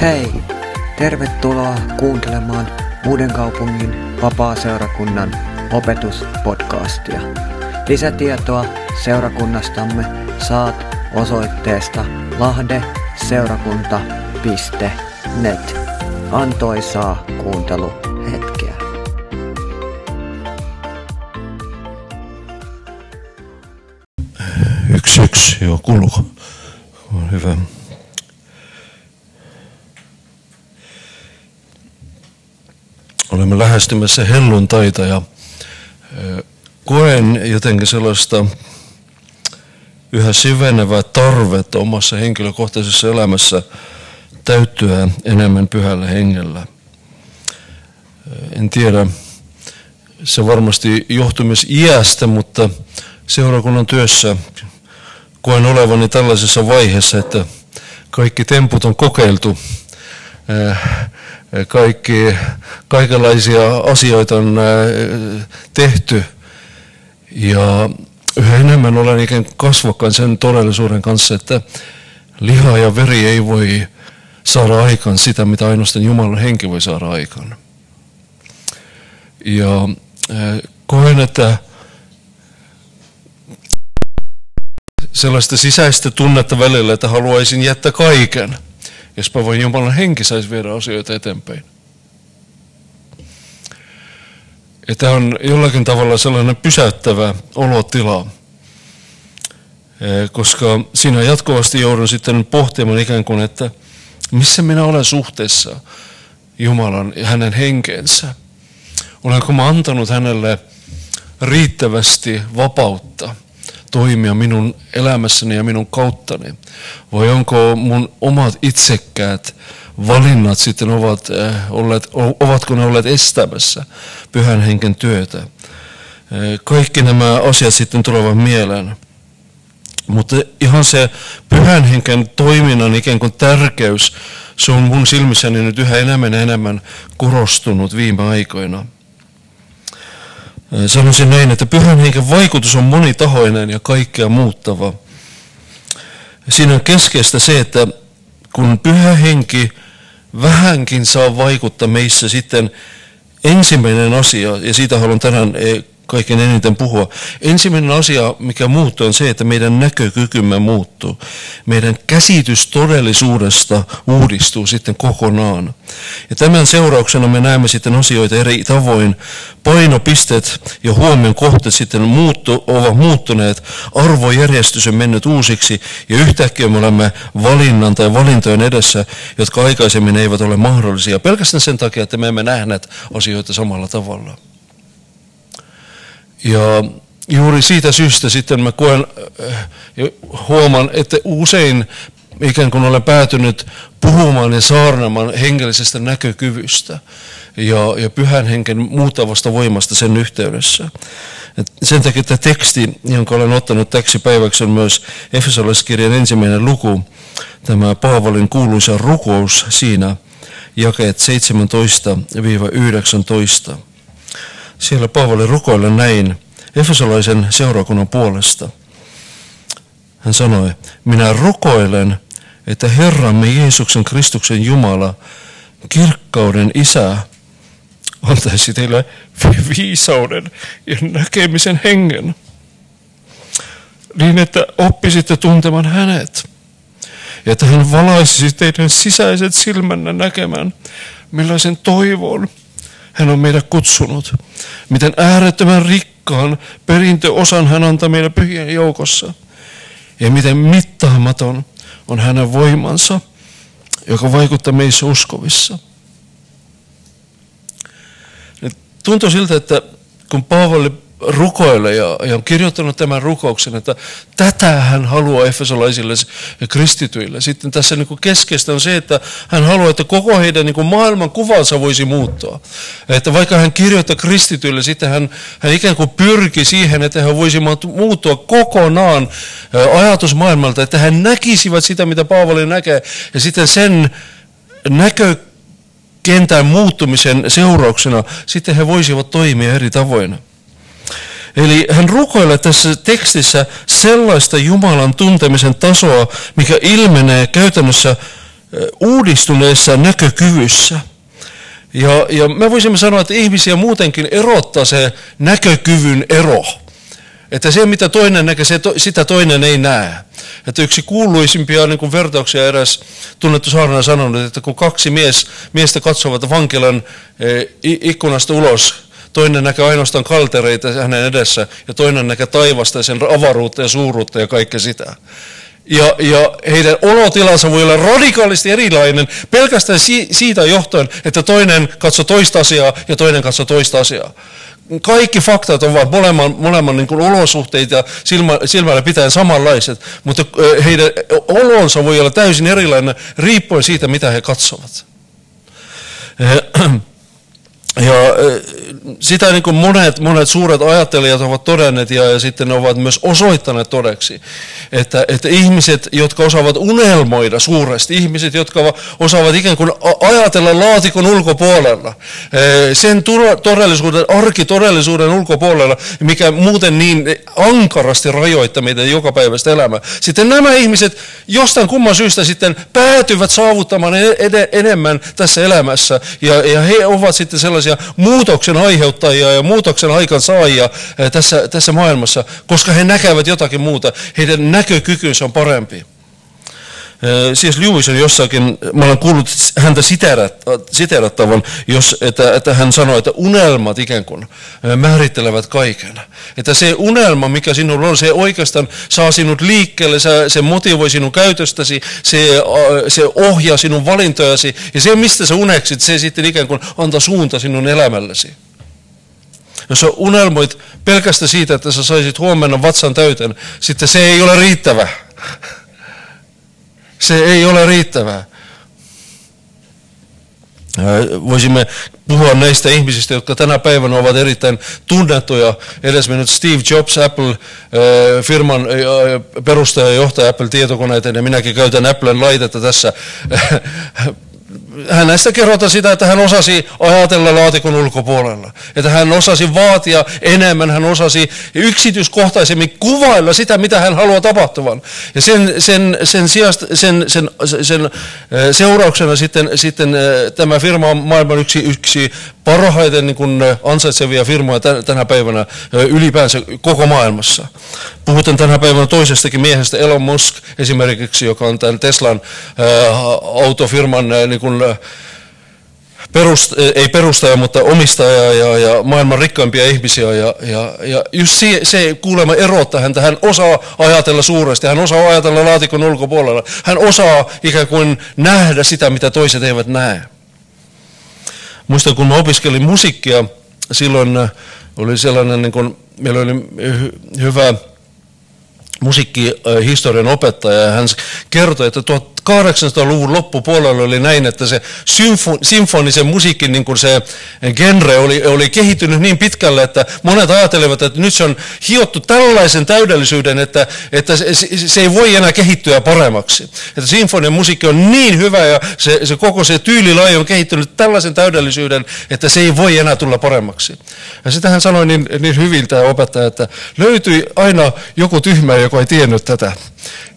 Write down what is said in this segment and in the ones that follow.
Hei! Tervetuloa kuuntelemaan Uuden kaupungin vapaa-seurakunnan opetuspodcastia. Lisätietoa seurakunnastamme saat osoitteesta lahdeseurakunta.net. Antoisaa kuunteluhetkeä. Yksi, yksi, joo, kuuluuko? Hyvä. Olemme lähestymässä helluntaita ja koen jotenkin sellaista yhä syvenevää tarvetta omassa henkilökohtaisessa elämässä täyttyä enemmän pyhällä hengellä. En tiedä, se varmasti johtuu myös iästä, mutta seurakunnan työssä koen olevani tällaisessa vaiheessa, että kaikki temput on kokeiltu, kaikki, kaikenlaisia asioita on tehty ja yhä enemmän olen ikään kuin kasvokkain sen todellisuuden kanssa, että liha ja veri ei voi saada aikaan sitä, mitä ainoastaan Jumalan henki voi saada aikaan. Ja koen, että sellaista sisäistä tunnetta välillä, että haluaisin jättää kaiken, jospa vain Jumalan henki saisi viedä asioita eteenpäin. Ja tämä on jollakin tavalla sellainen pysäyttävä olotila, koska siinä jatkuvasti joudun sitten pohtimaan ikään kuin, että missä minä olen suhteessa Jumalan ja hänen henkeensä. Olenko mä antanut hänelle riittävästi vapautta toimia minun elämässäni ja minun kauttani? Vai onko mun omat itsekkäät valinnat sitten ovat, äh, olleet, ovatko ne olleet estämässä pyhän henken työtä? Äh, kaikki nämä asiat sitten tulevat mieleen. Mutta ihan se pyhän henken toiminnan ikään kuin tärkeys, se on mun silmissäni nyt yhä enemmän ja enemmän korostunut viime aikoina. Sanoisin näin, että pyhän henken vaikutus on monitahoinen ja kaikkea muuttava. Siinä on keskeistä se, että kun pyhä henki vähänkin saa vaikuttaa meissä sitten ensimmäinen asia, ja siitä haluan tänään kaiken eniten puhua. Ensimmäinen asia, mikä muuttuu, on se, että meidän näkökykymme muuttuu. Meidän käsitys todellisuudesta uudistuu sitten kokonaan. Ja tämän seurauksena me näemme sitten asioita eri tavoin. Painopisteet ja huomion kohteet sitten muuttu, ovat muuttuneet. Arvojärjestys on mennyt uusiksi ja yhtäkkiä me olemme valinnan tai valintojen edessä, jotka aikaisemmin eivät ole mahdollisia. Pelkästään sen takia, että me emme nähneet asioita samalla tavalla. Ja juuri siitä syystä sitten mä koen äh, huomaan, että usein ikään kuin olen päätynyt puhumaan ja saarnamaan hengellisestä näkökyvystä ja, ja pyhän henken muuttavasta voimasta sen yhteydessä. Et sen takia tämä teksti, jonka olen ottanut täksi päiväksi, on myös Efesolaiskirjan ensimmäinen luku, tämä Paavalin kuuluisa rukous siinä, jakeet 17-19. Siellä Paavali rukoilee näin Efesolaisen seurakunnan puolesta. Hän sanoi, minä rukoilen, että Herramme Jeesuksen Kristuksen Jumala, kirkkauden Isä, antaisi teille viisauden ja näkemisen hengen, niin että oppisitte tuntemaan hänet, ja että hän valaisisi teidän sisäiset silmänne näkemään, millaisen toivon hän on meidät kutsunut. Miten äärettömän rikkaan perintöosan hän antaa meidän pyhien joukossa. Ja miten mittaamaton on hänen voimansa, joka vaikuttaa meissä uskovissa. Tuntuu siltä, että kun Paavali rukoille ja, ja on kirjoittanut tämän rukouksen, että tätä hän haluaa efesolaisille ja kristityille. Sitten tässä niin kuin keskeistä on se, että hän haluaa, että koko heidän niin kuin maailman kuvansa voisi muuttua. Että vaikka hän kirjoittaa kristityille, sitten hän, hän ikään kuin pyrki siihen, että hän voisi muuttua kokonaan ajatusmaailmalta, että hän näkisivät sitä, mitä Paavali näkee, ja sitten sen näkö kentän muuttumisen seurauksena sitten he voisivat toimia eri tavoin. Eli hän rukoilee tässä tekstissä sellaista Jumalan tuntemisen tasoa, mikä ilmenee käytännössä uudistuneessa näkökyvyssä. Ja, ja me voisimme sanoa, että ihmisiä muutenkin erottaa se näkökyvyn ero. Että se, mitä toinen näkee, se, sitä toinen ei näe. Että yksi kuuluisimpia niin kuin vertauksia eräs tunnettu saarna sanonut, että kun kaksi mies, miestä katsovat vankilan e, ikkunasta ulos, toinen näkee ainoastaan kaltereita hänen edessä ja toinen näkee taivasta ja sen avaruutta ja suuruutta ja kaikkea sitä. Ja, ja heidän olotilansa voi olla radikaalisti erilainen pelkästään si, siitä johtuen, että toinen katsoo toista asiaa ja toinen katsoo toista asiaa kaikki faktat ovat molemman, molemman niin kuin olosuhteita ja silmä, silmällä pitäen samanlaiset, mutta heidän olonsa voi olla täysin erilainen riippuen siitä, mitä he katsovat. Ja sitä niin kuin monet, monet suuret ajattelijat ovat todenneet ja, ja sitten ne ovat myös osoittaneet todeksi, että, että ihmiset, jotka osaavat unelmoida suuresti, ihmiset, jotka osaavat ikään kuin ajatella laatikon ulkopuolella, sen todellisuuden, arkitodellisuuden ulkopuolella, mikä muuten niin ankarasti rajoittaa meidän jokapäiväistä elämää. Sitten nämä ihmiset jostain kumman syystä sitten päätyvät saavuttamaan ed- enemmän tässä elämässä ja, ja he ovat sitten sellaisia muutoksen aiheuttajia ja muutoksen aikansaajia eh, tässä, tässä maailmassa, koska he näkevät jotakin muuta. Heidän näkökykynsä on parempi. Siis Lewis on jossakin, mä olen kuullut häntä siterattavan, jos, että, että hän sanoi, että unelmat ikään kuin määrittelevät kaiken. Että se unelma, mikä sinulla on, se oikeastaan saa sinut liikkeelle, se, motivoi sinun käytöstäsi, se, se ohjaa sinun valintojasi, ja se, mistä sä uneksit, se sitten ikään kuin antaa suunta sinun elämällesi. Jos sä unelmoit pelkästään siitä, että sä saisit huomenna vatsan täyteen, sitten se ei ole riittävä. Se ei ole riittävää. Voisimme puhua näistä ihmisistä, jotka tänä päivänä ovat erittäin tunnettuja. Edesmennyt Steve Jobs, Apple-firman perustaja ja johtaja Apple-tietokoneita, ja minäkin käytän Applen laitetta tässä hänestä kerrotaan sitä, että hän osasi ajatella laatikon ulkopuolella. Että hän osasi vaatia enemmän, hän osasi yksityiskohtaisemmin kuvailla sitä, mitä hän haluaa tapahtuvan. Ja sen, sen, sen, sijasta, sen, sen, sen seurauksena sitten, sitten tämä firma on maailman yksi, yksi parhaiten niin kuin ansaitsevia firmoja tänä päivänä ylipäänsä koko maailmassa. Puhutaan tänä päivänä toisestakin miehestä, Elon Musk esimerkiksi, joka on tämän Teslan autofirman niin kuin, perust, ei perustaja, mutta omistaja ja, ja maailman rikkaimpia ihmisiä. Ja, ja, ja just se, se kuulemma erottaa häntä. Hän osaa ajatella suuresti, hän osaa ajatella laatikon ulkopuolella. Hän osaa ikään kuin nähdä sitä, mitä toiset eivät näe. Muistan, kun mä opiskelin musiikkia, silloin oli sellainen, niin kuin, meillä oli hyvä musiikkihistorian opettaja ja hän kertoi, että 1800-luvun loppupuolella oli näin, että se symfo, symfonisen musiikin niin kuin se genre oli, oli kehittynyt niin pitkälle, että monet ajattelevat, että nyt se on hiottu tällaisen täydellisyyden, että, että se, se ei voi enää kehittyä paremmaksi. Että symfonian musiikki on niin hyvä ja se, se koko se tyylilaji on kehittynyt tällaisen täydellisyyden, että se ei voi enää tulla paremmaksi. Ja sitä hän sanoi niin, niin hyvin tämä opettaja, että löytyi aina joku tyhmä, joka ei tiennyt tätä.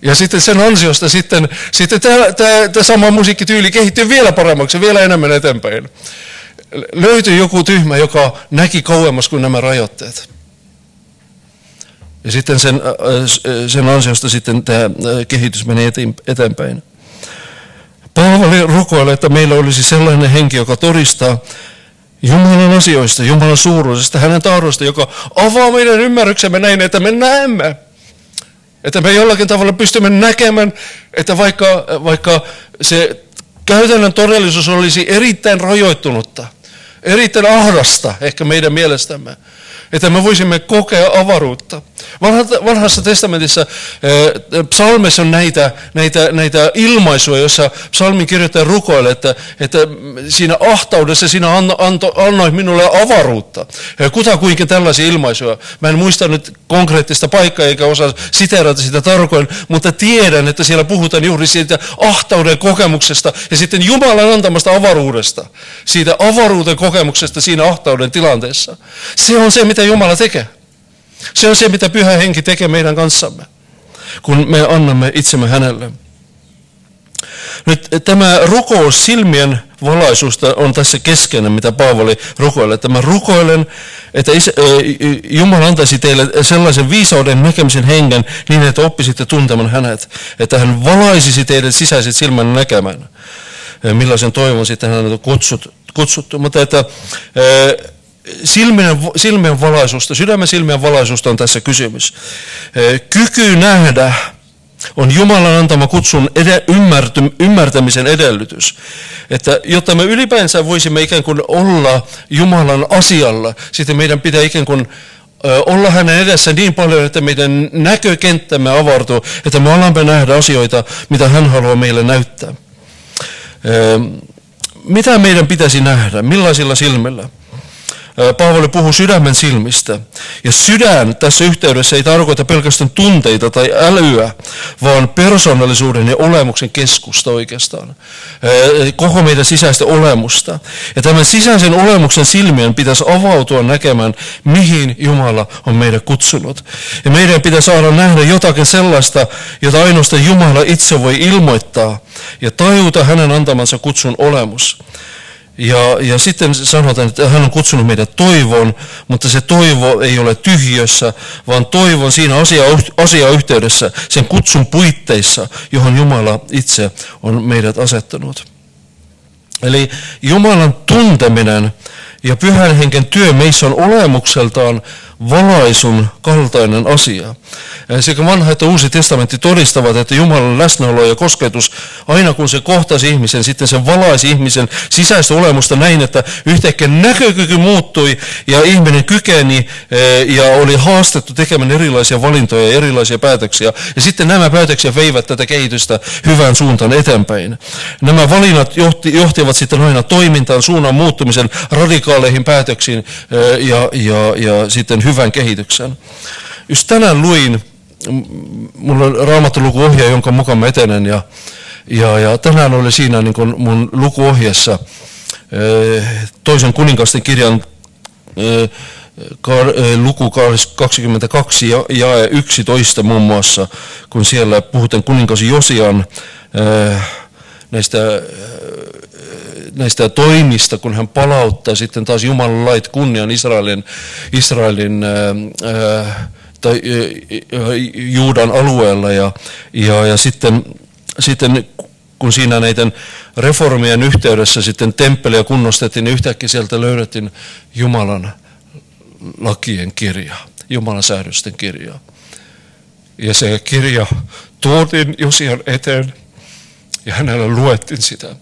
Ja sitten sen ansiosta sitten, sitten tämä, tämä, tämä sama musiikkityyli kehittyy vielä paremmaksi, vielä enemmän eteenpäin. Löytyi joku tyhmä, joka näki kauemmas kuin nämä rajoitteet. Ja sitten sen, äh, sen ansiosta sitten tämä äh, kehitys meni eteenpäin. Paavali rukoilee, että meillä olisi sellainen henki, joka todistaa Jumalan asioista, Jumalan suuruudesta, hänen tahdosta, joka avaa meidän ymmärryksemme näin, että me näemme että me jollakin tavalla pystymme näkemään, että vaikka, vaikka se käytännön todellisuus olisi erittäin rajoittunutta, erittäin ahdasta ehkä meidän mielestämme, että me voisimme kokea avaruutta. Vanhassa testamentissa eh, psalmissa on näitä, näitä, näitä ilmaisuja, joissa psalmin kirjoittaja rukoilee, että, että siinä ahtaudessa sinä anto, annoit minulle avaruutta. Kutakuinkin tällaisia ilmaisuja. Mä en muista nyt konkreettista paikkaa eikä osaa siteerata sitä tarkoin, mutta tiedän, että siellä puhutaan juuri siitä ahtauden kokemuksesta ja sitten Jumalan antamasta avaruudesta. Siitä avaruuden kokemuksesta siinä ahtauden tilanteessa. Se on se, mitä Jumala tekee. Se on se, mitä Pyhä Henki tekee meidän kanssamme, kun me annamme itsemme hänelle. Nyt tämä rukous silmien valaisusta on tässä keskeinen, mitä Paavali rukoilee. Että mä rukoilen, että Jumala antaisi teille sellaisen viisauden näkemisen hengen niin, että oppisitte tuntemaan hänet. Että hän valaisisi teidän sisäiset silmän näkemään. Millaisen toivon sitten hän on kutsut, kutsuttu. Mutta että silmien, silmien valaisusta, sydämen silmien valaisusta on tässä kysymys. Kyky nähdä on Jumalan antama kutsun ed- ymmärty, ymmärtämisen edellytys. Että jotta me ylipäänsä voisimme ikään kuin olla Jumalan asialla, sitten meidän pitää ikään kuin olla hänen edessä niin paljon, että meidän näkökenttämme avautuu, että me alamme nähdä asioita, mitä hän haluaa meille näyttää. Mitä meidän pitäisi nähdä? Millaisilla silmillä? Paavali puhuu sydämen silmistä. Ja sydän tässä yhteydessä ei tarkoita pelkästään tunteita tai älyä, vaan persoonallisuuden ja olemuksen keskusta oikeastaan. Koko meidän sisäistä olemusta. Ja tämän sisäisen olemuksen silmien pitäisi avautua näkemään, mihin Jumala on meidät kutsunut. Ja meidän pitää saada nähdä jotakin sellaista, jota ainoastaan Jumala itse voi ilmoittaa ja tajuta hänen antamansa kutsun olemus. Ja, ja sitten sanotaan, että hän on kutsunut meidät toivoon, mutta se toivo ei ole tyhjössä, vaan toivon siinä asia, asiayhteydessä, sen kutsun puitteissa, johon Jumala itse on meidät asettanut. Eli Jumalan tunteminen ja pyhän henken työ meissä on olemukseltaan valaisun kaltainen asia. Sekä vanha että uusi testamentti todistavat, että Jumalan läsnäolo ja kosketus, aina kun se kohtasi ihmisen, sitten se valaisi ihmisen sisäistä olemusta näin, että yhtäkkiä näkökyky muuttui ja ihminen kykeni eh, ja oli haastettu tekemään erilaisia valintoja ja erilaisia päätöksiä. Ja sitten nämä päätöksiä veivät tätä kehitystä hyvään suuntaan eteenpäin. Nämä valinnat johti, johtivat sitten aina toimintaan, suunnan muuttumisen radikaaleihin päätöksiin eh, ja, ja, ja sitten hyvän kehityksen. Just tänään luin, mulla on raamattolukuohje, jonka mukaan mä etenen, ja, ja, ja tänään oli siinä niin kuin mun lukuohjeessa toisen kuninkasten kirjan luku 22 ja, ja 11 muun muassa, kun siellä puhutaan kuningas Josian näistä näistä toimista, kun hän palauttaa sitten taas Jumalan lait kunnian Israelin, Israelin ää, tai Juudan alueella ja, ja, ja sitten, sitten kun siinä näiden reformien yhteydessä sitten temppeliä kunnostettiin, niin yhtäkkiä sieltä löydettiin Jumalan lakien kirja, Jumalan säädösten kirja. Ja se kirja tuotiin Josian eteen ja hänelle luettiin sitä.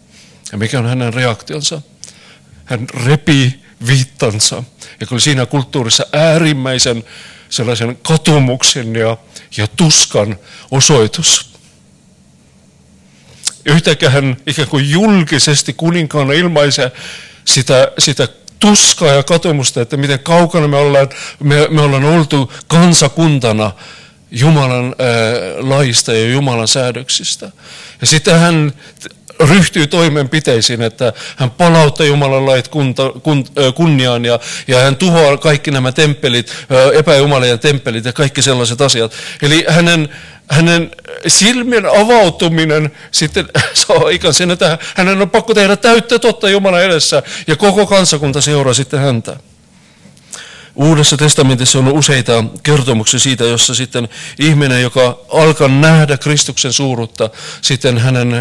Ja mikä on hänen reaktionsa? Hän repii viittansa, ja oli siinä kulttuurissa äärimmäisen sellaisen katumuksen ja, ja tuskan osoitus. Yhtäkkiä hän ikään kuin julkisesti kuninkaana ilmaisee sitä, sitä tuskaa ja katumusta, että miten kaukana me ollaan, me, me ollaan oltu kansakuntana Jumalan ää, laista ja Jumalan säädöksistä. Ja sitten hän ryhtyy toimenpiteisiin, että hän palauttaa Jumalan lait kunta, kun, kunniaan ja, ja hän tuhoaa kaikki nämä temppelit, epäjumalien temppelit ja kaikki sellaiset asiat. Eli hänen, hänen silmien avautuminen sitten saa ikään sen, että hänen on pakko tehdä täyttä totta Jumalan edessä ja koko kansakunta seuraa sitten häntä. Uudessa testamentissa on useita kertomuksia siitä, jossa sitten ihminen, joka alkaa nähdä Kristuksen suurutta, sitten hänen,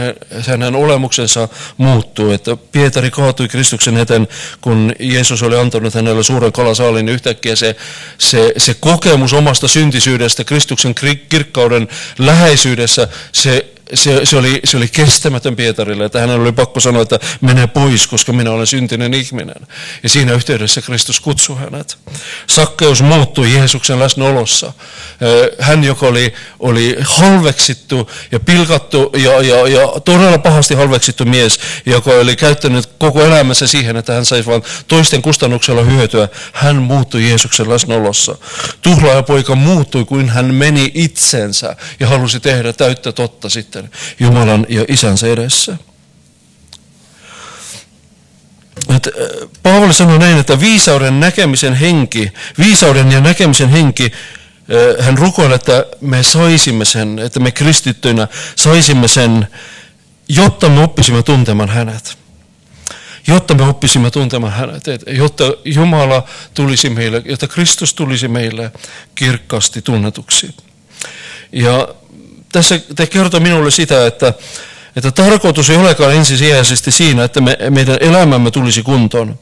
hänen olemuksensa muuttuu. Että Pietari kaatui Kristuksen eteen, kun Jeesus oli antanut hänelle suuren kalasaalin, niin yhtäkkiä se, se, se kokemus omasta syntisyydestä, Kristuksen kirkkauden läheisyydessä, se se, se, oli, se oli kestämätön Pietarille, että hänellä oli pakko sanoa, että mene pois, koska minä olen syntinen ihminen. Ja siinä yhteydessä Kristus kutsui hänet. Sakkeus muuttui Jeesuksen läsnäolossa. Hän, joka oli, oli halveksittu ja pilkattu ja, ja, ja todella pahasti halveksittu mies, joka oli käyttänyt koko elämänsä siihen, että hän saisi vain toisten kustannuksella hyötyä, hän muuttui Jeesuksen läsnäolossa. Tuhlaajapoika muuttui, kuin hän meni itsensä ja halusi tehdä täyttä totta sitten sitten Jumalan ja isänsä edessä. Että äh, Paavali sanoi näin, että viisauden näkemisen henki, viisauden ja näkemisen henki, äh, hän rukoilee, että me saisimme sen, että me kristittyinä saisimme sen jotta me oppisimme tuntemaan hänet. Jotta me oppisimme tuntemaan hänet, jotta Jumala tulisi meille, jotta Kristus tulisi meille kirkkaasti tunnetuksi. Ja tässä te kertoo minulle sitä, että, että tarkoitus ei olekaan ensisijaisesti siinä, että me, meidän elämämme tulisi kuntoon.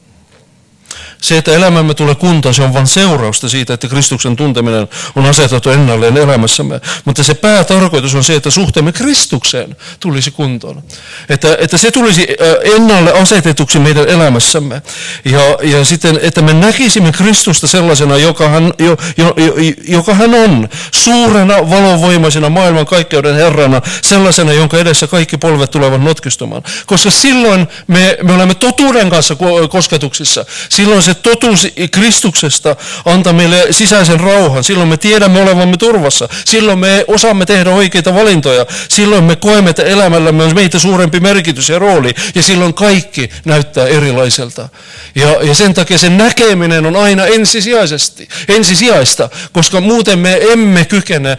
Se, että elämämme tulee kuntoon, se on vain seurausta siitä, että Kristuksen tunteminen on asetettu ennalleen elämässämme. Mutta se päätarkoitus on se, että suhteemme Kristukseen tulisi kuntoon. Että, että se tulisi ennalle asetetuksi meidän elämässämme. Ja, ja sitten, että me näkisimme Kristusta sellaisena, joka hän, jo, jo, jo, joka hän on. Suurena, valovoimaisena, maailman kaikkeuden Herrana. Sellaisena, jonka edessä kaikki polvet tulevat notkistumaan. Koska silloin me, me olemme totuuden kanssa kosketuksissa. Silloin se totuus Kristuksesta antaa meille sisäisen rauhan. Silloin me tiedämme olevamme turvassa. Silloin me osaamme tehdä oikeita valintoja. Silloin me koemme, että elämällämme on meitä suurempi merkitys ja rooli. Ja silloin kaikki näyttää erilaiselta. Ja, ja sen takia se näkeminen on aina ensisijaisesti, ensisijaista, koska muuten me emme kykene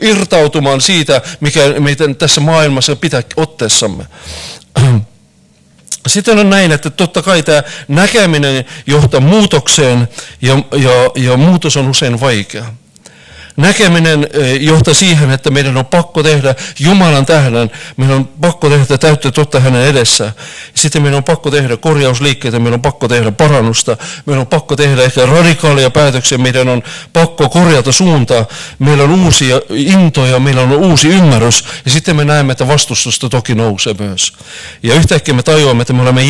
irtautumaan siitä, mikä meidän tässä maailmassa pitää otteessamme. Sitten on näin, että totta kai tämä näkeminen johtaa muutokseen ja, ja, ja muutos on usein vaikea. Näkeminen eh, johtaa siihen, että meidän on pakko tehdä Jumalan tähden, meidän on pakko tehdä täyttä totta hänen edessä. Sitten meidän on pakko tehdä korjausliikkeitä, meidän on pakko tehdä parannusta, meidän on pakko tehdä ehkä radikaalia päätöksiä, meidän on pakko korjata suuntaa, meillä on uusia intoja, meillä on uusi ymmärrys. Ja sitten me näemme, että vastustusta toki nousee myös. Ja yhtäkkiä me tajuamme, että me olemme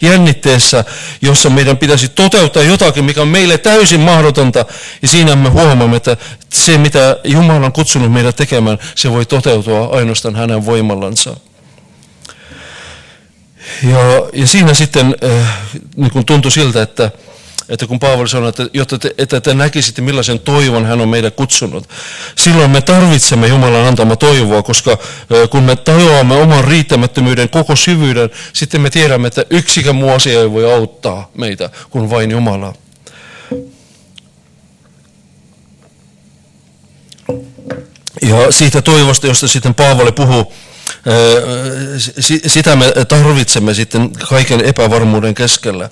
jännitteessä, jossa meidän pitäisi toteuttaa jotakin, mikä on meille täysin mahdotonta. Ja siinä me huomaamme, että se, mitä Jumala on kutsunut meidät tekemään, se voi toteutua ainoastaan hänen voimallansa. Ja, ja siinä sitten äh, niin kun tuntui siltä, että, että kun Paavali sanoi, että jotta te, että te näkisitte millaisen toivon hän on meidän kutsunut, silloin me tarvitsemme Jumalan antama toivoa, koska äh, kun me tajuamme oman riittämättömyyden koko syvyyden, sitten me tiedämme, että yksikään muu asia ei voi auttaa meitä kuin vain Jumala. Ja siitä toivosta, josta sitten Paavali puhuu, sitä me tarvitsemme sitten kaiken epävarmuuden keskellä.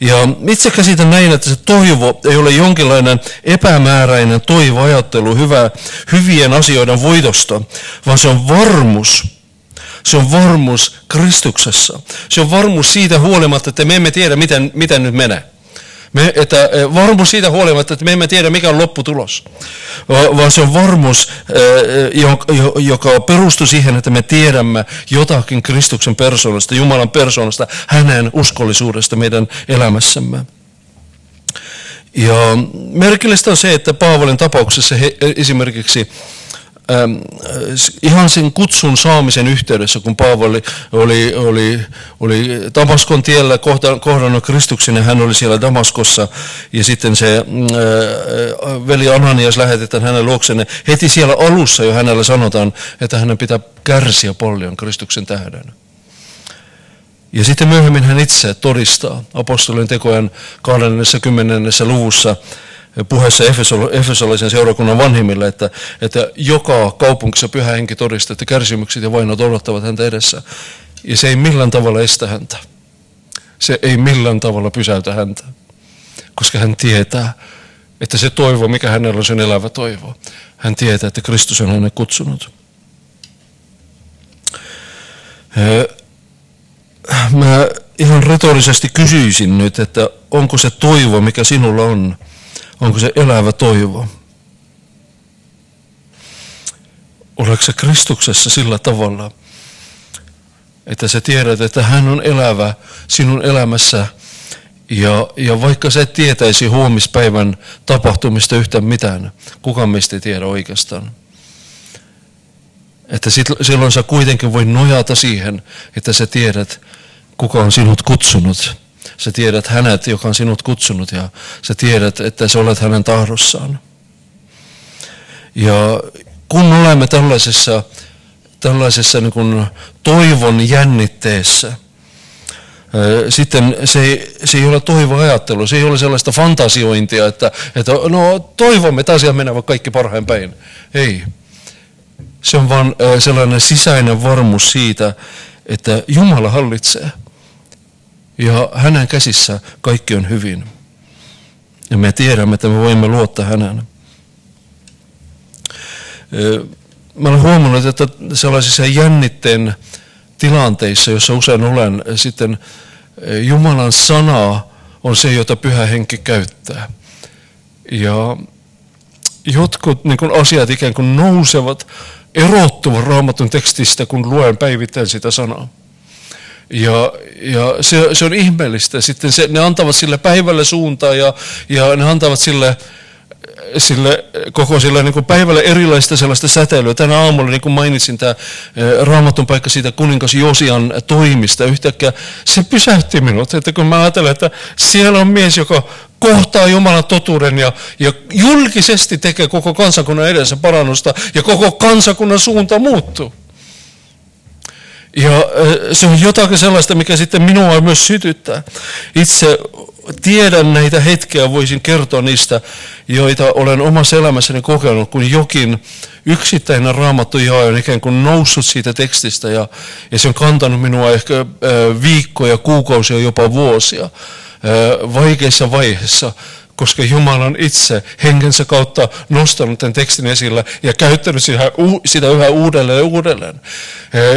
Ja itse käsitän näin, että se toivo ei ole jonkinlainen epämääräinen toivoajattelu hyvä, hyvien asioiden voitosta, vaan se on varmus. Se on varmuus Kristuksessa. Se on varmuus siitä huolimatta, että me emme tiedä, miten, miten nyt menee. Me, että eh, varmuus siitä huolimatta, että me emme tiedä mikä on lopputulos, vaan se on varmuus, eh, joka perustuu siihen, että me tiedämme jotakin Kristuksen persoonasta, Jumalan persoonasta, hänen uskollisuudesta meidän elämässämme. Ja merkillistä on se, että Paavalin tapauksessa he, esimerkiksi ihan sen kutsun saamisen yhteydessä, kun Paavali oli, oli, oli Damaskon tiellä kohdannut Kristuksen ja hän oli siellä Damaskossa ja sitten se äh, veli Ananias lähetetään hänen luokseen. Heti siellä alussa jo hänelle sanotaan, että hänen pitää kärsiä paljon Kristuksen tähden. Ja sitten myöhemmin hän itse todistaa apostolien tekojen 20. luvussa, puheessa Efesolaisen seurakunnan vanhimmille, että, että joka kaupungissa pyhä henki todistaa, että kärsimykset ja vainot odottavat häntä edessä. Ja se ei millään tavalla estä häntä. Se ei millään tavalla pysäytä häntä. Koska hän tietää, että se toivo, mikä hänellä on sen elävä toivo. Hän tietää, että Kristus on hänet kutsunut. Mä ihan retorisesti kysyisin nyt, että onko se toivo, mikä sinulla on, Onko se elävä toivo? Oletko se Kristuksessa sillä tavalla, että sä tiedät, että hän on elävä sinun elämässä ja, ja vaikka sä et tietäisi huomispäivän tapahtumista yhtään mitään, kukaan meistä ei tiedä oikeastaan. Että sit, silloin sä kuitenkin voi nojata siihen, että sä tiedät, kuka on sinut kutsunut Sä tiedät hänet, joka on sinut kutsunut ja sä tiedät, että sä olet hänen tahdossaan. Ja kun olemme tällaisessa, tällaisessa niin kuin toivon jännitteessä, sitten se ei, se ei ole toivoajattelu, se ei ole sellaista fantasiointia, että, että no toivomme, että asiat menevät kaikki parhain päin. Ei. Se on vain sellainen sisäinen varmuus siitä, että Jumala hallitsee. Ja hänen käsissä kaikki on hyvin. Ja me tiedämme, että me voimme luottaa häneen. Mä olen huomannut, että sellaisissa jännitteen tilanteissa, joissa usein olen, sitten Jumalan sana on se, jota pyhä henki käyttää. Ja jotkut niin kuin asiat ikään kuin nousevat, erottuvat raamatun tekstistä, kun luen päivittäin sitä sanaa. Ja, ja se, se on ihmeellistä. Sitten se, ne antavat sille päivälle suuntaa ja, ja ne antavat sille sille, koko sille niin kuin päivälle erilaista sellaista säteilyä. Tänä aamulla, niin kuin mainitsin, tämä eh, raamatun paikka siitä kuningas Josian toimista, yhtäkkiä se pysäytti minut, että kun mä ajattelen, että siellä on mies, joka kohtaa Jumalan totuuden ja, ja julkisesti tekee koko kansakunnan edessä parannusta ja koko kansakunnan suunta muuttuu. Ja eh, se on jotakin sellaista, mikä sitten minua myös sytyttää. Itse tiedän näitä hetkiä, voisin kertoa niistä, joita olen omassa elämässäni kokenut, kun jokin yksittäinen raamattu on ikään kuin noussut siitä tekstistä ja, ja se on kantanut minua ehkä äh, viikkoja, kuukausia, jopa vuosia äh, vaikeissa vaiheissa koska Jumala on itse henkensä kautta nostanut tämän tekstin esille ja käyttänyt sitä yhä uudelleen ja uudelleen.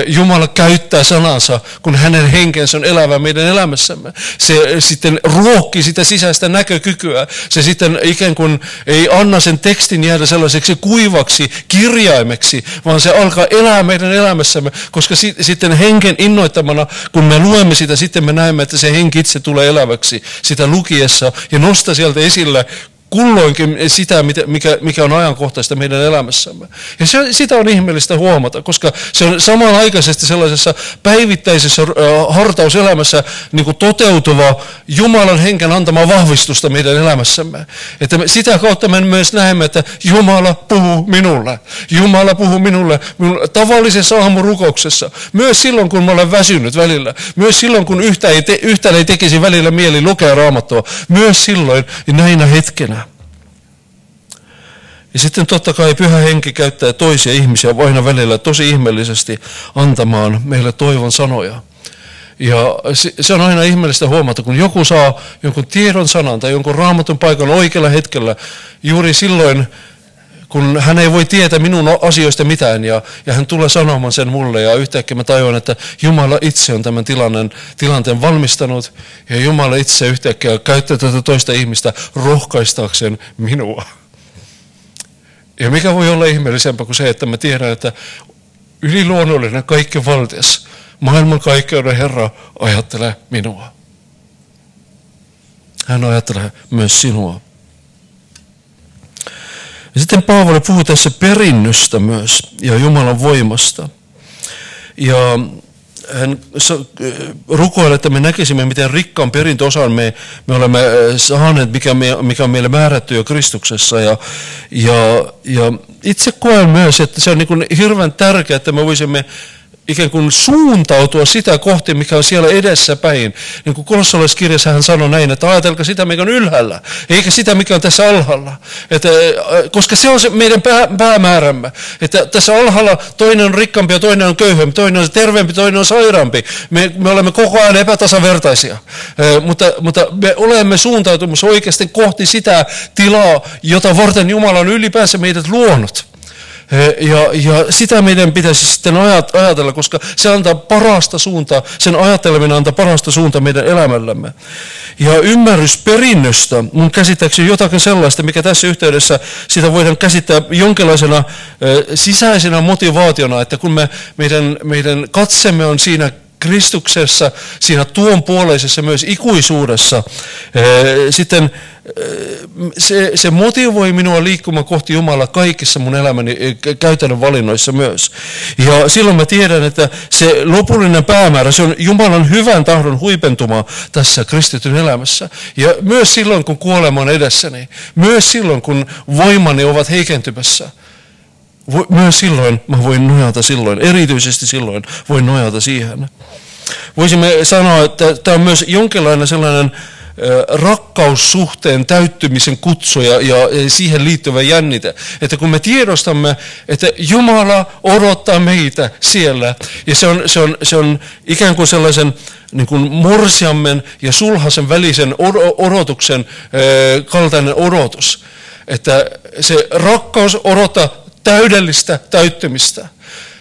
Jumala käyttää sanansa, kun hänen henkensä on elävä meidän elämässämme. Se sitten ruokki sitä sisäistä näkökykyä. Se sitten ikään kuin ei anna sen tekstin jäädä sellaiseksi kuivaksi kirjaimeksi, vaan se alkaa elää meidän elämässämme, koska sitten henken innoittamana, kun me luemme sitä, sitten me näemme, että se henki itse tulee eläväksi sitä lukiessa ja nostaa sieltä esille kulloinkin sitä, mikä, mikä on ajankohtaista meidän elämässämme. Ja se, sitä on ihmeellistä huomata, koska se on samanaikaisesti sellaisessa päivittäisessä hartauselämässä niin kuin toteutuva Jumalan henken antama vahvistusta meidän elämässämme. Että me, sitä kautta me myös näemme, että Jumala puhuu minulle. Jumala puhuu minulle minun tavallisessa aamurukouksessa. Myös silloin, kun mä olen väsynyt välillä. Myös silloin, kun yhtä ei, te, yhtä ei tekisi välillä mieli lukea raamattua. Myös silloin näinä hetkenä. Ja sitten totta kai pyhä henki käyttää toisia ihmisiä aina välillä tosi ihmeellisesti antamaan meille toivon sanoja. Ja se on aina ihmeellistä huomata, kun joku saa jonkun tiedon sanan tai jonkun raamatun paikan oikealla hetkellä, juuri silloin, kun hän ei voi tietää minun asioista mitään ja, ja hän tulee sanomaan sen mulle ja yhtäkkiä mä tajuan, että Jumala itse on tämän tilanteen, tilanteen valmistanut ja Jumala itse yhtäkkiä käyttää tätä toista ihmistä rohkaistaakseen minua. Ja mikä voi olla ihmeellisempää kuin se, että mä tiedän, että yliluonnollinen kaikki valtias, maailman kaikkeuden Herra ajattelee minua. Hän ajattelee myös sinua. Ja sitten Paavali puhuu tässä perinnöstä myös ja Jumalan voimasta. Ja hän rukoilee, että me näkisimme, miten rikkaan perintöosan me, me olemme äh, saaneet, mikä, me, mikä on meille määrätty jo Kristuksessa. Ja, ja, ja itse koen myös, että se on niin hirveän tärkeää, että me voisimme ikään kuin suuntautua sitä kohti, mikä on siellä edessä päin. Niin kuin kolossalaiskirjassa hän sanoi näin, että ajatelkaa sitä, mikä on ylhäällä, eikä sitä, mikä on tässä alhaalla. Että, äh, koska se on se meidän pää, päämäärämme. Että tässä alhaalla toinen on rikkaampi ja toinen on köyhempi, toinen on terveempi, toinen on sairaampi. Me, me olemme koko ajan epätasavertaisia. Äh, mutta, mutta me olemme suuntautumassa oikeasti kohti sitä tilaa, jota varten Jumala on ylipäänsä meidät luonut. Ja, ja sitä meidän pitäisi sitten ajatella, koska se antaa parasta suuntaa, sen ajatteleminen antaa parasta suuntaa meidän elämällämme. Ja ymmärrys perinnöstä, mun käsittääkseni jotakin sellaista, mikä tässä yhteydessä sitä voidaan käsittää jonkinlaisena sisäisenä motivaationa, että kun me, meidän, meidän katsemme on siinä Kristuksessa, siinä tuon puoleisessa myös ikuisuudessa, sitten se, se motivoi minua liikkumaan kohti Jumalaa kaikissa mun elämäni käytännön valinnoissa myös. Ja silloin mä tiedän, että se lopullinen päämäärä, se on Jumalan hyvän tahdon huipentuma tässä kristityn elämässä. Ja myös silloin, kun kuolema on edessäni, myös silloin, kun voimani ovat heikentymässä, myös silloin mä voin nojata silloin, erityisesti silloin voin nojata siihen. Voisimme sanoa, että tämä on myös jonkinlainen sellainen rakkaussuhteen täyttymisen kutsu ja, ja siihen liittyvä jännite. Että kun me tiedostamme, että Jumala odottaa meitä siellä, ja se on, se on, se on ikään kuin sellaisen niin kuin morsiammen ja sulhasen välisen odotuksen kaltainen odotus. Että se rakkaus odottaa täydellistä täyttymistä.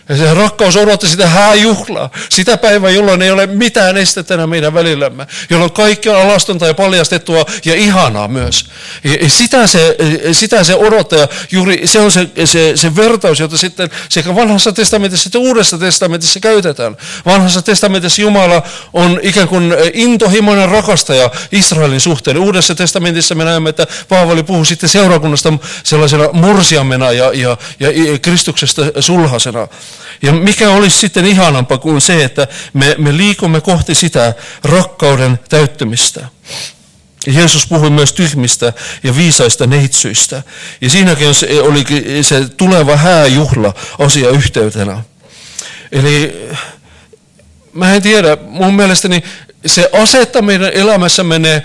Ja se rakkaus odotti sitä hääjuhlaa, sitä päivää, jolloin ei ole mitään estettä meidän välillämme, jolloin kaikki on alastonta ja paljastettua ja ihanaa myös. Ja sitä se, sitä se odottaa, ja juuri se on se, se, se vertaus, jota sitten sekä vanhassa testamentissa että uudessa testamentissa käytetään. Vanhassa testamentissa Jumala on ikään kuin intohimoinen rakastaja Israelin suhteen. Uudessa testamentissa me näemme, että Paavali puhuu sitten seurakunnasta sellaisena morsiamena ja, ja, ja Kristuksesta sulhasena. Ja mikä olisi sitten ihanampaa kuin se, että me, me liikumme kohti sitä rakkauden täyttämistä. Jeesus puhui myös tyhmistä ja viisaista neitsyistä. Ja siinäkin oli se tuleva hääjuhla asia yhteytenä. Eli mä en tiedä, mun mielestäni se asettaa meidän elämässämme ne,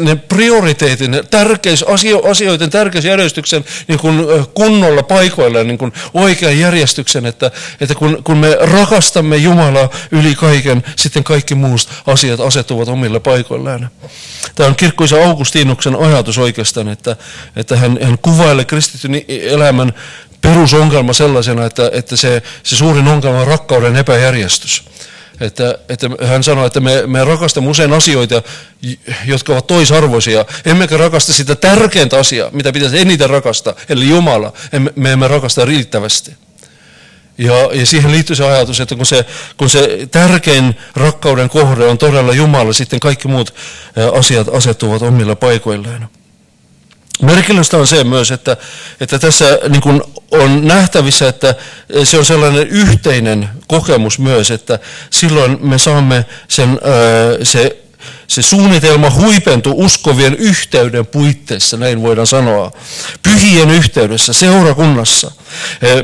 ne prioriteetin, tärkeys, asio, asioiden tärkeysjärjestyksen niin kuin kunnolla paikoilla, niin kuin oikean järjestyksen, että, että kun, kun me rakastamme Jumalaa yli kaiken, sitten kaikki muut asiat asettuvat omille paikoilleen. Tämä on kirkkoisa Augustinuksen ajatus oikeastaan, että, että hän, hän kuvailee kristityn elämän perusongelma sellaisena, että, että se, se suurin ongelma on rakkauden epäjärjestys. Että, että hän sanoi, että me, me rakastamme usein asioita, jotka ovat toisarvoisia. Emmekä rakasta sitä tärkeintä asiaa, mitä pitäisi eniten rakastaa, eli Jumala. Emme, me emme rakasta riittävästi. Ja, ja siihen liittyy se ajatus, että kun se, kun se tärkein rakkauden kohde on todella Jumala, sitten kaikki muut asiat asettuvat omilla paikoilleen. Merkillistä on se myös, että, että tässä niin kuin on nähtävissä, että se on sellainen yhteinen kokemus myös, että silloin me saamme sen, se se suunnitelma huipentuu uskovien yhteyden puitteissa, näin voidaan sanoa. Pyhien yhteydessä, seurakunnassa.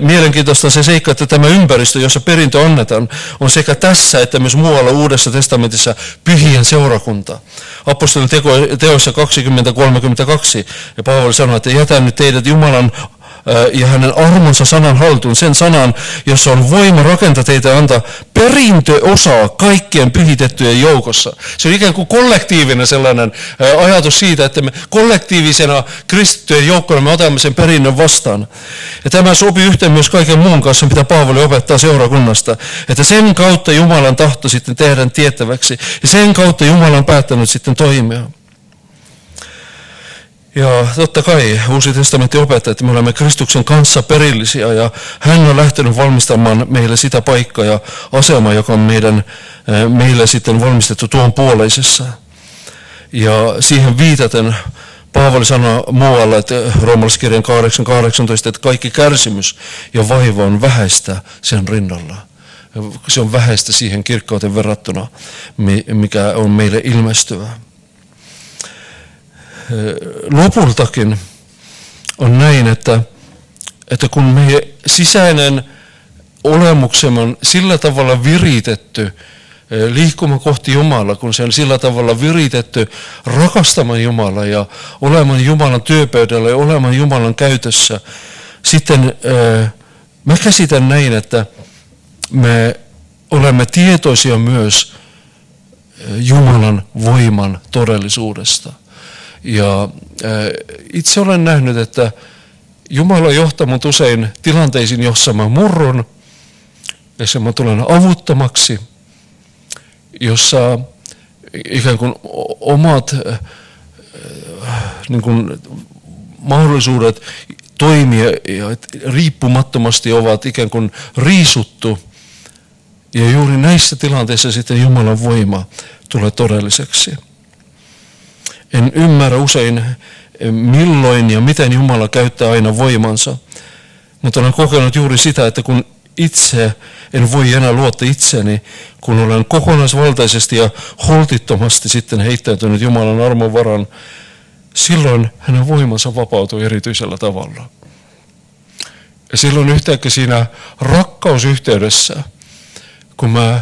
Mielenkiintoista on se seikka, että tämä ympäristö, jossa perintö annetaan, on sekä tässä että myös muualla Uudessa testamentissa pyhien seurakunta. Apostolin teoissa 20.32 ja Paavali sanoi, että jätän nyt teidät Jumalan ja hänen armonsa sanan haltuun, sen sanan, jossa on voima rakentaa teitä ja antaa perintöosaa kaikkien pyhitettyjen joukossa. Se on ikään kuin kollektiivinen sellainen ajatus siitä, että me kollektiivisena kristittyjen joukkona me otamme sen perinnön vastaan. Ja tämä sopii yhteen myös kaiken muun kanssa, mitä Paavali opettaa seurakunnasta. Että sen kautta Jumalan tahto sitten tehdään tiettäväksi. Ja sen kautta Jumala on päättänyt sitten toimia. Ja totta kai Uusi testamentti opettaa, että me olemme Kristuksen kanssa perillisiä ja hän on lähtenyt valmistamaan meille sitä paikkaa ja asemaa, joka on meidän, eh, meille sitten valmistettu tuon puoleisessa. Ja siihen viitaten Paavali sanoo muualla, että roomalaiskirjan 8.18, että kaikki kärsimys ja vaiva on vähäistä sen rinnalla. Se on vähäistä siihen kirkkauteen verrattuna, mikä on meille ilmestyvää lopultakin on näin, että, että kun meidän sisäinen olemuksemme on sillä tavalla viritetty liikkumaan kohti Jumalaa, kun se on sillä tavalla viritetty rakastamaan Jumalaa ja olemaan Jumalan työpöydällä ja olemaan Jumalan käytössä, sitten mä käsitän näin, että me olemme tietoisia myös Jumalan voiman todellisuudesta – ja itse olen nähnyt, että Jumala johtaa mut usein tilanteisiin, jossa mä murrun, jossa mä tulen avuttomaksi, jossa ikään kuin omat niin kuin mahdollisuudet toimia ja riippumattomasti ovat ikään kuin riisuttu. Ja juuri näissä tilanteissa sitten Jumalan voima tulee todelliseksi. En ymmärrä usein, milloin ja miten Jumala käyttää aina voimansa, mutta olen kokenut juuri sitä, että kun itse en voi enää luottaa itseni, kun olen kokonaisvaltaisesti ja holtittomasti sitten heittäytynyt Jumalan armon varan, silloin hänen voimansa vapautuu erityisellä tavalla. Ja silloin yhtäkkiä siinä rakkausyhteydessä, kun mä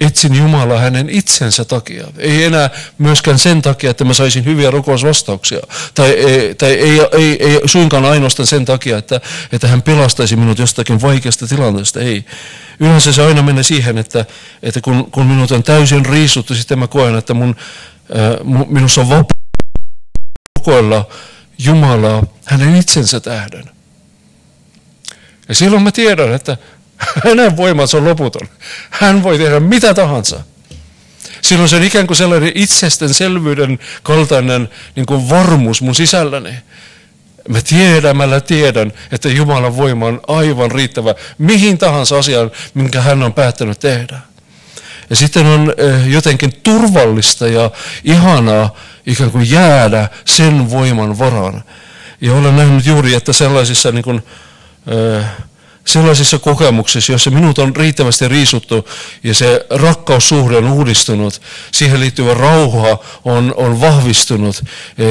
etsin Jumalaa hänen itsensä takia. Ei enää myöskään sen takia, että mä saisin hyviä rukousvastauksia. Tai, ei, tai ei, ei, ei suinkaan ainoastaan sen takia, että, että hän pelastaisi minut jostakin vaikeasta tilanteesta. Ei. Yleensä se aina menee siihen, että, että kun, kun minut on täysin riisuttu, sitten mä koen, että mun, äh, minussa on vapaa rukoilla Jumalaa hänen itsensä tähden. Ja silloin mä tiedän, että hänen voimansa on loputon. Hän voi tehdä mitä tahansa. Silloin se on ikään kuin sellainen itsestäänselvyyden kaltainen niin kuin varmuus mun sisälläni. Mä tiedämällä tiedän, että Jumalan voima on aivan riittävä mihin tahansa asiaan, minkä hän on päättänyt tehdä. Ja sitten on eh, jotenkin turvallista ja ihanaa ikään kuin jäädä sen voiman varaan. Ja olen nähnyt juuri, että sellaisissa niin kuin, äh, sellaisissa kokemuksissa, joissa minut on riittävästi riisuttu ja se rakkaussuhde on uudistunut, siihen liittyvä rauha on, on vahvistunut,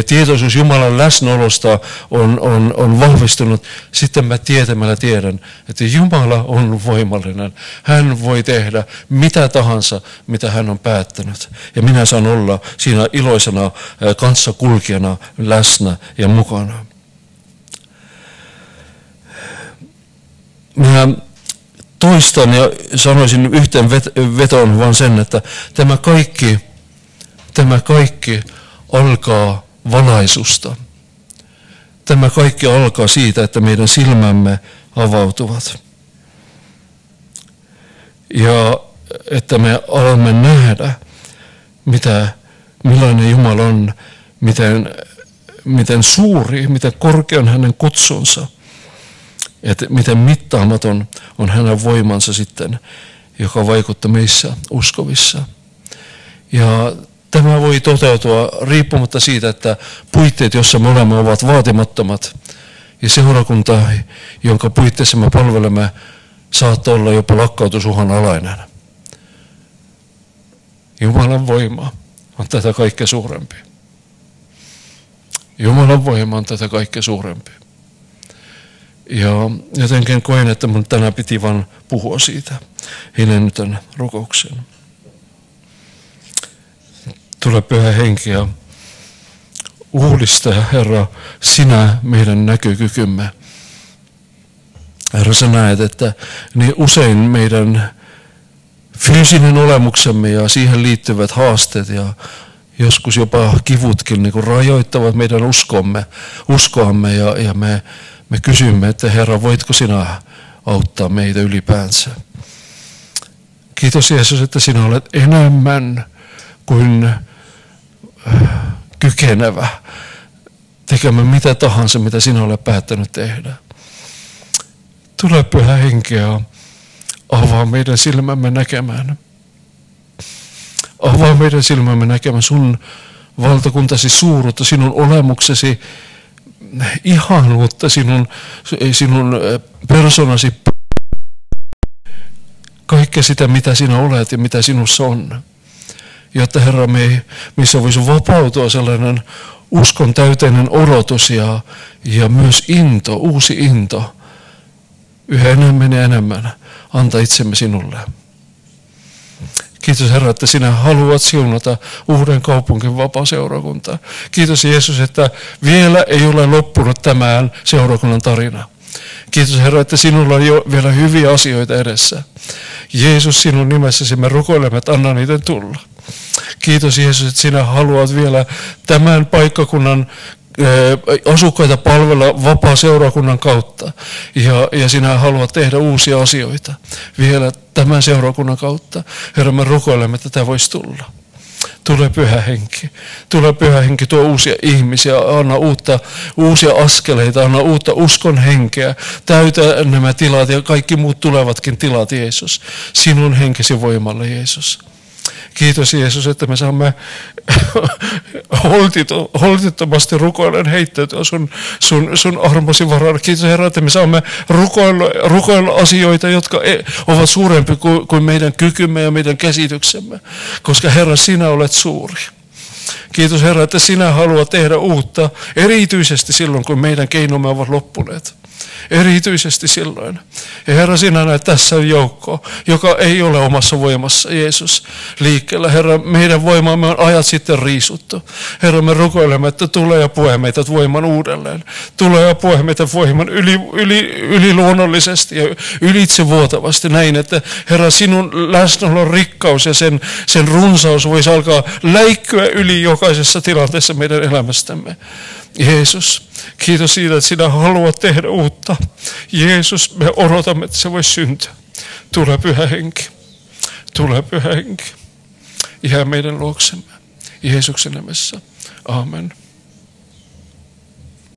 tietoisuus Jumalan läsnäolosta on, on, on vahvistunut, sitten mä tietämällä tiedän, että Jumala on voimallinen. Hän voi tehdä mitä tahansa, mitä hän on päättänyt. Ja minä saan olla siinä iloisena kanssakulkijana läsnä ja mukana. Minä toistan ja sanoisin yhteen vetoon vaan sen, että tämä kaikki, tämä kaikki alkaa valaisusta. Tämä kaikki alkaa siitä, että meidän silmämme avautuvat. Ja että me alamme nähdä, mitä, millainen Jumala on, miten, miten suuri, miten korkea on hänen kutsunsa – että miten mittaamaton on hänen voimansa sitten, joka vaikuttaa meissä uskovissa. Ja tämä voi toteutua riippumatta siitä, että puitteet, jossa me olemme, ovat vaatimattomat. Ja seurakunta, jonka puitteissa me palvelemme, saattaa olla jopa lakkautusuhan alainen. Jumalan voima on tätä kaikkea suurempi. Jumalan voima on tätä kaikkea suurempi. Ja jotenkin koen, että mun tänään piti vain puhua siitä. Hiljennytän rukouksen. Tule pyhä henki ja uudista, Herra, sinä meidän näkökykymme. Herra, sä näet, että niin usein meidän fyysinen olemuksemme ja siihen liittyvät haasteet ja joskus jopa kivutkin niin rajoittavat meidän uskomme, uskoamme ja, ja me me kysymme, että Herra, voitko sinä auttaa meitä ylipäänsä? Kiitos Jeesus, että sinä olet enemmän kuin äh, kykenevä tekemään mitä tahansa, mitä sinä olet päättänyt tehdä. Tule pyhä henkeä, avaa meidän silmämme näkemään. Avaa meidän silmämme näkemään sun valtakuntasi suuruutta, sinun olemuksesi ihanuutta sinun, sinun persoonasi, kaikkea sitä, mitä sinä olet ja mitä sinussa on. Jotta Herra, me, missä voisi vapautua sellainen uskon täyteinen odotus ja, ja myös into, uusi into, yhä enemmän ja enemmän, anta itsemme sinulle. Kiitos Herra, että sinä haluat siunata uuden kaupunkin vapaa-seurakuntaa. Kiitos Jeesus, että vielä ei ole loppunut tämän seurakunnan tarina. Kiitos Herra, että sinulla on jo vielä hyviä asioita edessä. Jeesus, sinun nimessäsi me rukoilemme, että anna niiden tulla. Kiitos Jeesus, että sinä haluat vielä tämän paikkakunnan asukkaita palvella vapaa-seurakunnan kautta. Ja, ja sinä haluat tehdä uusia asioita vielä tämän seurakunnan kautta. Herra, me rukoilemme, että tämä voisi tulla. Tule pyhä henki. Tule pyhä henki, tuo uusia ihmisiä, anna uutta, uusia askeleita, anna uutta uskon henkeä. Täytä nämä tilat ja kaikki muut tulevatkin tilat, Jeesus. Sinun henkesi voimalla, Jeesus. Kiitos Jeesus, että me saamme holtittomasti rukoillen heittäytyä sun, sun, sun armosi varaan. Kiitos Herra, että me saamme rukoilla, rukoilla asioita, jotka e, ovat suurempi kuin, kuin meidän kykymme ja meidän käsityksemme. Koska Herra, sinä olet suuri. Kiitos Herra, että sinä haluat tehdä uutta, erityisesti silloin, kun meidän keinomme ovat loppuneet. Erityisesti silloin. Ja Herra, sinä näet tässä joukko, joka ei ole omassa voimassa, Jeesus, liikkeellä. Herra, meidän voimamme on ajat sitten riisuttu. Herra, me rukoilemme, että tule ja puhe meitä voiman uudelleen. Tule ja puhe meitä voiman yli, yli, yliluonnollisesti ja ylitsevuotavasti näin, että Herra, sinun läsnäolon rikkaus ja sen, sen runsaus voisi alkaa läikkyä yli jokaisessa tilanteessa meidän elämästämme. Jeesus, kiitos siitä, että sinä haluat tehdä uutta. Jeesus, me odotamme, että se voi syntyä. Tule pyhä henki. Tule pyhä henki. Jää meidän luoksemme. Jeesuksen nimessä. Amen.